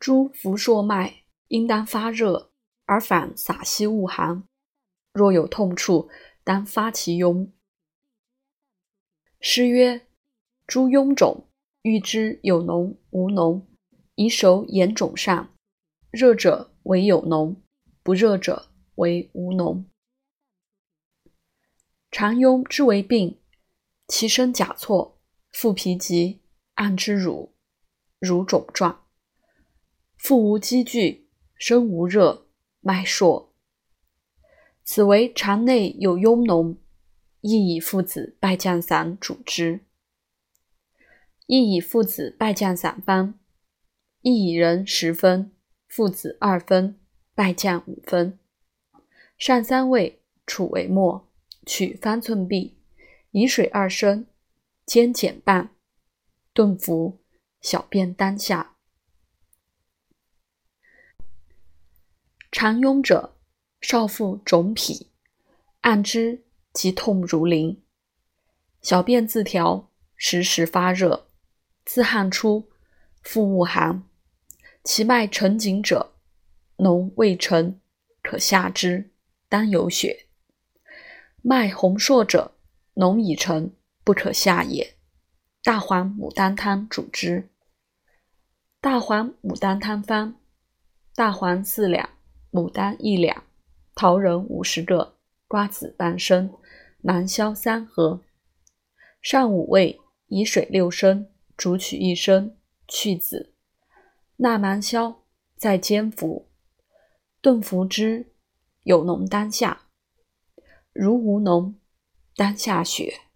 诸浮硕脉应当发热，而反洒息恶寒。若有痛处，当发其痈。诗曰：诸痈肿，欲知有脓无脓，以手眼肿上，热者为有脓，不热者为无脓。常痈之为病，其身甲错，腹皮急，按之乳，乳肿状，腹无积聚，身无热，脉数。此为肠内有痈脓，亦以附子败酱散主之。亦以附子败酱散方，亦以人十分，附子二分，败酱五分。上三味，处为末，取方寸匕，以水二升，煎减半，顿服。小便当下。常痈者。少腹肿痞，按之即痛如淋，小便自调，时时发热，自汗出，腹恶寒，其脉沉紧者，脓未成，可下之，当有血；脉洪硕者，脓已成，不可下也。大黄牡丹汤主之。大黄牡丹汤方：大黄四两，牡丹一两。桃仁五十个，瓜子半升，芒硝三合。上五味，以水六升，煮取一升，去子，纳芒硝，再煎服。顿服之，有脓当下，如无脓，当下血。